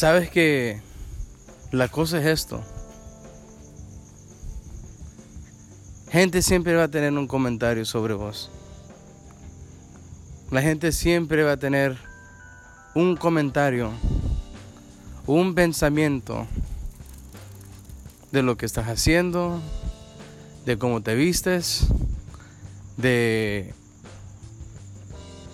Sabes que la cosa es esto. Gente siempre va a tener un comentario sobre vos. La gente siempre va a tener un comentario, un pensamiento de lo que estás haciendo, de cómo te vistes, de...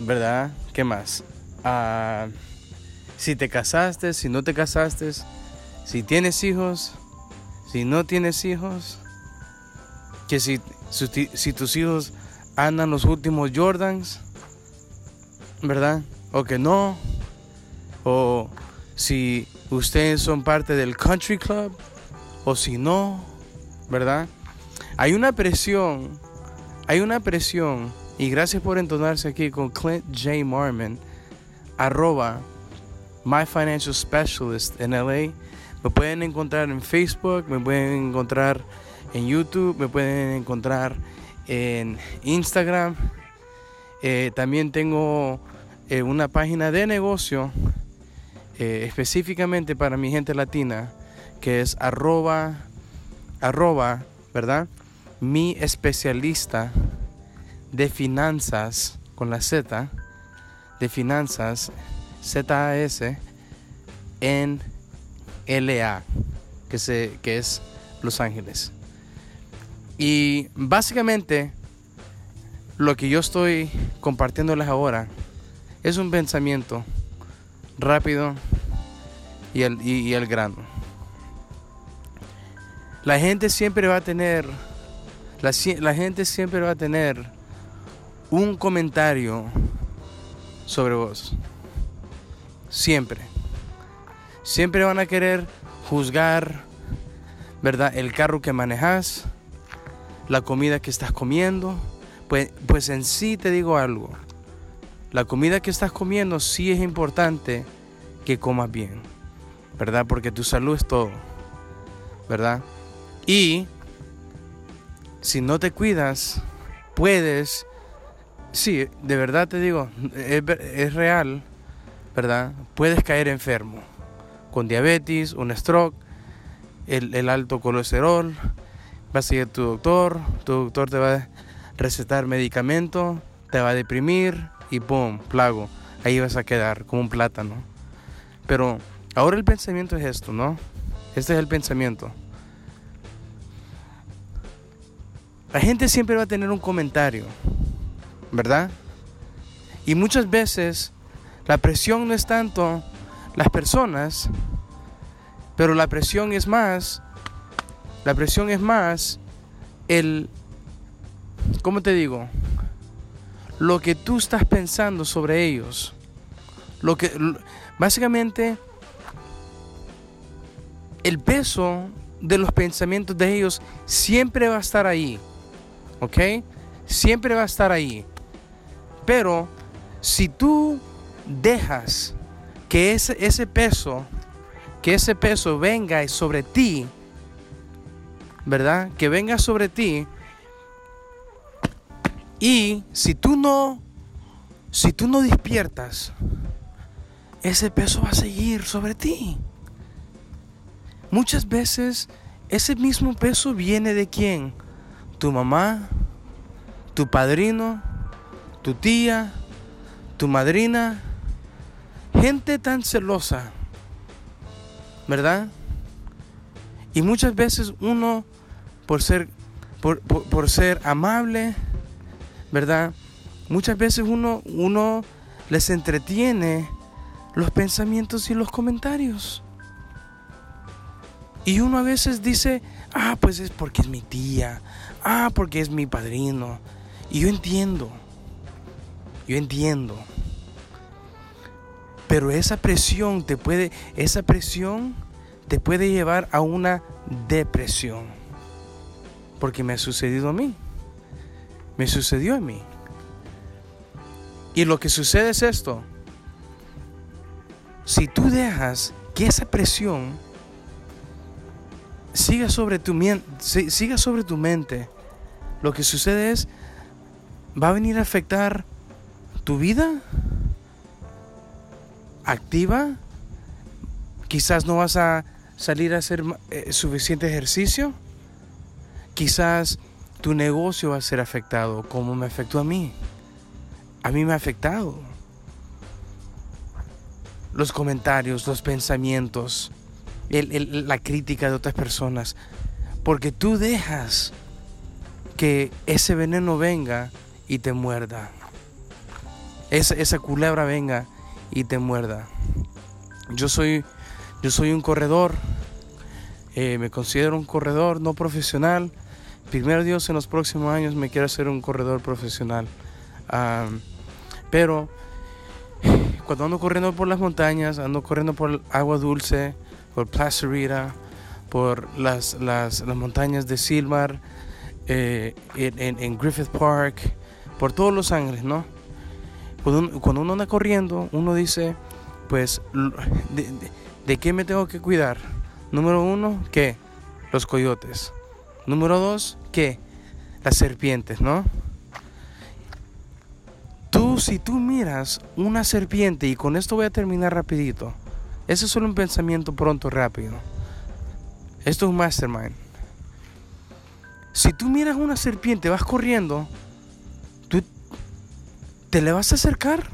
¿Verdad? ¿Qué más? Ah, si te casaste, si no te casaste, si tienes hijos, si no tienes hijos, que si, si, tus hijos andan los últimos Jordans, ¿verdad? O que no, o si ustedes son parte del country club, o si no, ¿verdad? Hay una presión, hay una presión, y gracias por entonarse aquí con Clint J. Marmon, arroba My Financial Specialist en LA. Me pueden encontrar en Facebook, me pueden encontrar en YouTube, me pueden encontrar en Instagram. Eh, también tengo eh, una página de negocio eh, específicamente para mi gente latina que es arroba, arroba, ¿verdad? Mi especialista de finanzas con la Z, de finanzas, ZAS, en LA, que, se, que es Los Ángeles. Y básicamente lo que yo estoy compartiéndoles ahora es un pensamiento rápido y el, y el grano. La gente siempre va a tener, la, gente siempre va a tener un comentario sobre vos. Siempre. Siempre van a querer juzgar, ¿verdad? El carro que manejas, la comida que estás comiendo. Pues, pues en sí te digo algo. La comida que estás comiendo sí es importante que comas bien, ¿verdad? Porque tu salud es todo, ¿verdad? Y si no te cuidas, puedes, sí, de verdad te digo, es, real, ¿verdad? Puedes caer enfermo con diabetes, un stroke, el, alto colesterol, vas a ir a tu doctor, tu doctor te va a recetar medicamento, te va a deprimir y ¡pum! plago. Ahí vas a quedar como un plátano. Pero ahora el pensamiento es esto, ¿no? Este es el pensamiento. La gente siempre va a tener un comentario, ¿verdad? Y muchas veces la presión no es tanto las personas, pero la presión es más, la presión es más el, ¿cómo te digo? Lo que tú estás pensando sobre ellos. Lo que, básicamente, el peso de los pensamientos de ellos siempre va a estar ahí. ¿ok? Siempre va a estar ahí. Pero si tú dejas que ese, ese peso, que ese peso venga sobre ti, ¿verdad? Que venga sobre ti. Y si tú no, si tú no despiertas, ese peso va a seguir sobre ti. Muchas veces ese mismo peso viene de quién? tu mamá, tu padrino, tu tía, tu madrina, gente tan celosa, ¿verdad? Y muchas veces uno, por ser, por, ser amable, ¿verdad? Muchas veces uno, uno les entretiene los pensamientos y los comentarios. Y uno a veces dice, ah, pues es porque es mi tía, ah, porque es mi padrino. Y yo entiendo, yo entiendo. Pero esa presión te puede, esa presión te puede llevar a una depresión. Porque me ha sucedido a mí. Me sucedió a mí. Y lo que sucede es esto. Si tú dejas que esa presión siga sobre tu, siga sobre tu mente, lo que sucede es, va a venir a afectar tu vida activa, Quizás no vas a salir a hacer eh, suficiente ejercicio. Quizás tu negocio va a ser afectado como me afectó a mí. A mí me ha afectado. Los comentarios, los pensamientos, la crítica de otras personas. Porque tú dejas que ese veneno venga y te muerda. Esa, esa culebra venga y te muerda. Yo soy, yo soy un corredor. Eh, me considero un corredor no profesional. Primero Dios en los próximos años me quiero hacer un corredor profesional. pero cuando ando corriendo por las montañas, ando corriendo por agua dulce, por Placerita, por las, las, montañas de Silmar, eh, en, Griffith Park, por todos Los Ángeles, ¿no? Cuando uno, anda corriendo, uno dice, pues, de, qué me tengo que cuidar? Número uno, ¿qué? Los coyotes. Número dos, ¿qué? Las serpientes, ¿no? Tú, si tú miras una serpiente, y con esto voy a terminar rapidito, ese es solo un pensamiento pronto, rápido. Esto es un mastermind. Si tú miras una serpiente, vas corriendo, ¿tú te le vas a acercar?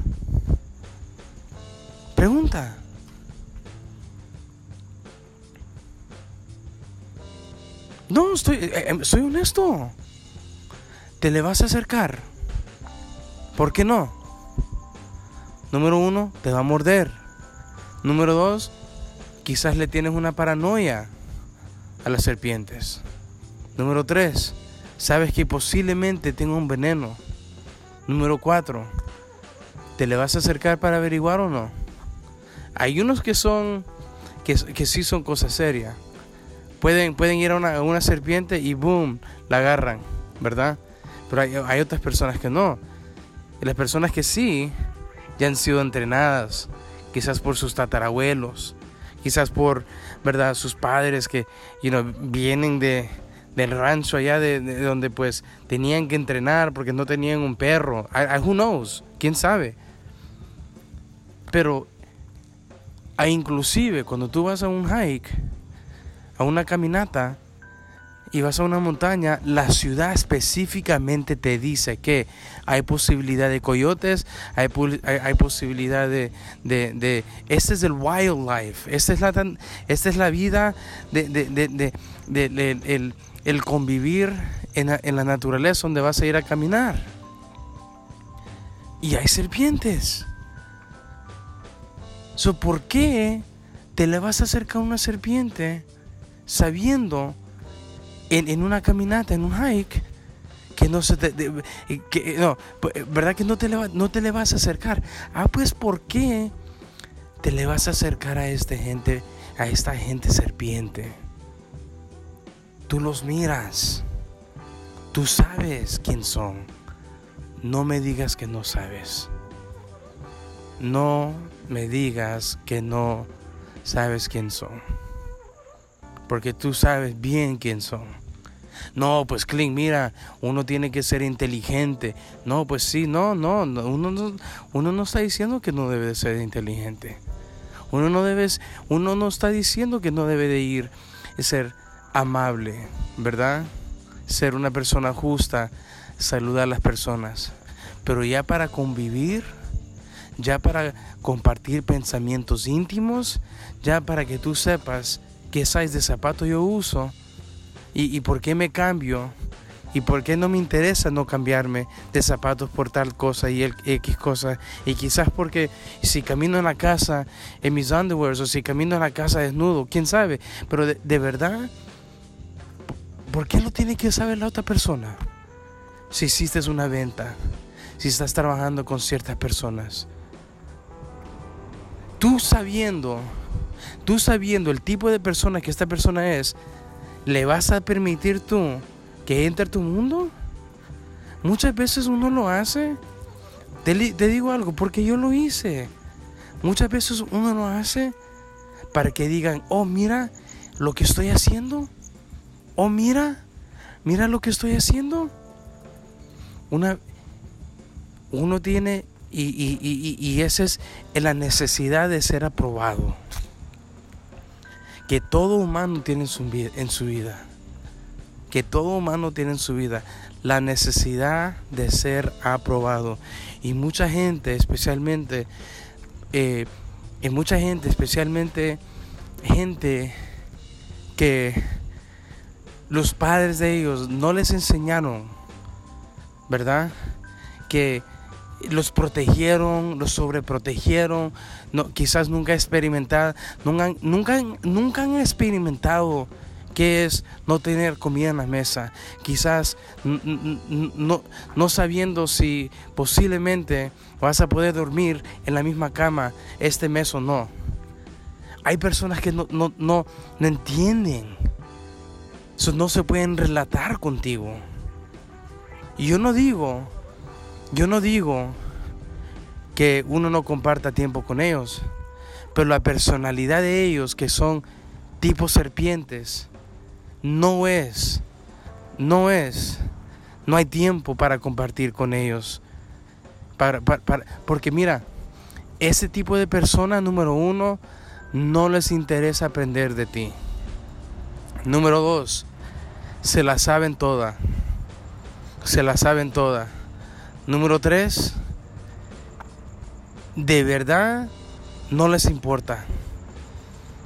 Pregunta. No, estoy, eh, eh, soy honesto. ¿Te le vas a acercar? ¿Por qué no? Número uno, te va a morder. Número dos, quizás le tienes una paranoia a las serpientes. Número tres, sabes que posiblemente tenga un veneno. Número cuatro, ¿te le vas a acercar para averiguar o no? Hay unos que son, que, que sí son cosas serias. Pueden, pueden ir a una, serpiente y boom, la agarran, ¿verdad? Pero hay, hay otras personas que no. Y las personas que sí, ya han sido entrenadas, quizás por sus tatarabuelos, quizás por, ¿verdad?, sus padres que, vienen de, del rancho allá de, donde pues tenían que entrenar porque no tenían un perro. who knows? ¿Quién sabe? Pero inclusive cuando tú vas a un hike, a una caminata, y vas a una montaña, la ciudad específicamente te dice que hay posibilidad de coyotes, hay, hay, posibilidad de, de, Este es el wildlife, esta es la, esta es la vida de, de el, el, convivir en la, en la, naturaleza donde vas a ir a caminar. Y hay serpientes. So, ¿Por qué te le vas a acercar a una serpiente sabiendo en, una caminata, en un hike, que no se te, que, no, pues, ¿verdad que no te, le, no te le vas a acercar? Ah, pues ¿por qué te le vas a acercar a esta gente, a esta gente serpiente? Tú los miras, tú sabes quién son. No me digas que no sabes. No me digas que no sabes quién son porque tú sabes bien quién son. No, pues Clint, mira, uno tiene que ser inteligente. No, pues sí, no, no, uno no, uno no está diciendo que no debe de ser inteligente. Uno no debe, uno no está diciendo que no debe de ir, ser amable, ¿verdad? Ser una persona justa, saludar a las personas. Pero ya para convivir, ya para compartir pensamientos íntimos, ya para que tú sepas qué size de zapato yo uso y, por qué me cambio y por qué no me interesa no cambiarme de zapatos por tal cosa y el X cosa. Y quizás porque si camino en la casa en mis underwears o si camino en la casa desnudo, quién sabe. Pero de verdad, ¿por qué lo tiene que saber la otra persona? Si hiciste una venta, si estás trabajando con ciertas personas. Tú sabiendo tú sabiendo el tipo de persona que esta persona es, ¿le vas a permitir tú que entre a tu mundo? Muchas veces uno lo hace. Te, digo algo, porque yo lo hice. Muchas veces uno lo hace para que digan, oh, mira lo que estoy haciendo. Oh, mira, mira lo que estoy haciendo. Una, uno tiene, y, y, y, y esa es la necesidad de ser aprobado. que todo humano tiene en su, vida. Que todo humano tiene en su vida la necesidad de ser aprobado. Y mucha gente, especialmente, eh, y mucha gente, especialmente gente que los padres de ellos no les enseñaron, ¿verdad? Que los protegieron, los sobreprotegieron, no, quizás nunca experimentado, nunca, nunca, nunca han experimentado qué es no tener comida en la mesa, quizás no, no sabiendo si posiblemente vas a poder dormir en la misma cama este mes o no. Hay personas que no, no, no, no entienden, eso no se pueden relatar contigo. Y yo no digo yo no digo que uno no comparta tiempo con ellos, pero la personalidad de ellos, que son tipos serpientes, no es, no es, no hay tiempo para compartir con ellos. Porque mira, ese tipo de persona, número uno, no les interesa aprender de ti. Número dos, se la saben toda. Se la saben toda. Número tres, de verdad no les importa.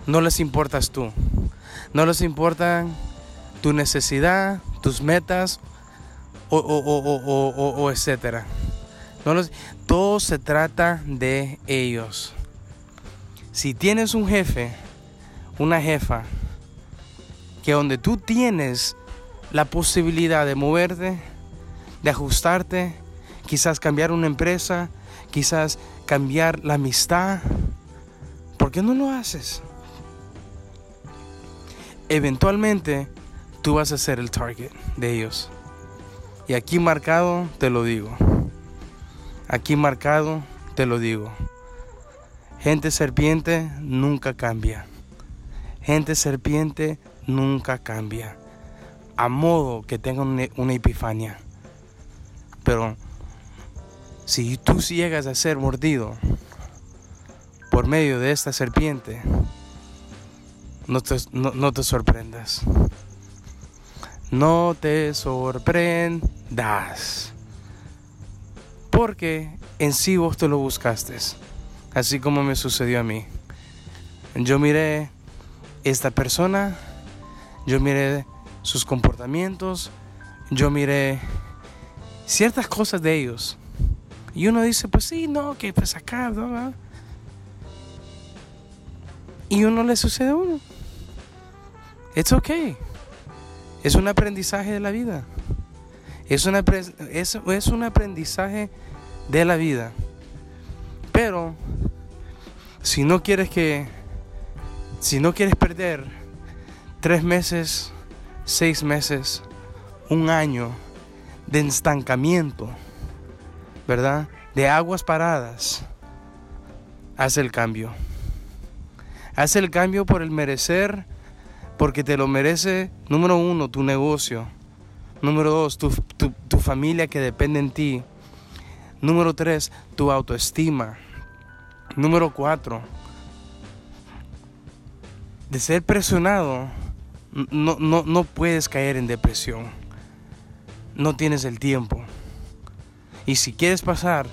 No les importas tú. No les importa tu necesidad, tus metas o, o, etcétera. No todo se trata de ellos. Si tienes un jefe, una jefa, que donde tú tienes la posibilidad de moverte, de ajustarte, quizás cambiar una empresa, quizás cambiar la amistad. ¿Por qué no lo haces? Eventualmente tú vas a ser el target de ellos. Y aquí marcado te lo digo. Aquí marcado te lo digo. Gente serpiente nunca cambia. Gente serpiente nunca cambia. A modo que tenga una, una epifania. Pero si tú llegas a ser mordido por medio de esta serpiente, no te, no, te sorprendas. No te sorprendas. Porque en sí vos te lo buscaste. Así como me sucedió a mí. Yo miré esta persona, yo miré sus comportamientos, yo miré ciertas cosas de ellos y uno dice, pues sí, no, que pues acá, ¿no? Y uno le sucede a uno. It's okay. Es un aprendizaje de la vida. Es, una, es, es un aprendizaje de la vida. Pero si no quieres que, si no quieres perder tres meses, seis meses, un año de estancamiento, ¿verdad? De aguas paradas, haz el cambio. Haz el cambio por el merecer, porque te lo merece, número uno, tu negocio. Número dos, tu, familia que depende en ti. Número tres, tu autoestima. Número cuatro, de ser presionado, no, no, no puedes caer en depresión. No tienes el tiempo. Y si quieres pasar,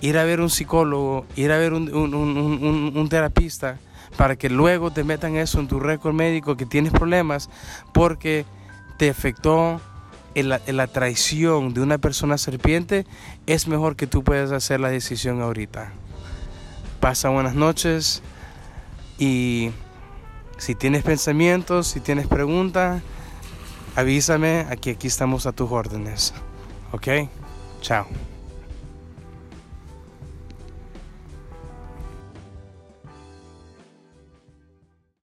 ir a ver un psicólogo, ir a ver un, un, terapista, para que luego te metan eso en tu récord médico que tienes problemas porque te afectó la, la, traición de una persona serpiente, es mejor que tú puedas hacer la decisión ahorita. Pasa buenas noches y si tienes pensamientos, si tienes preguntas, avísame, aquí, aquí estamos a tus órdenes. ¿Ok? Chao.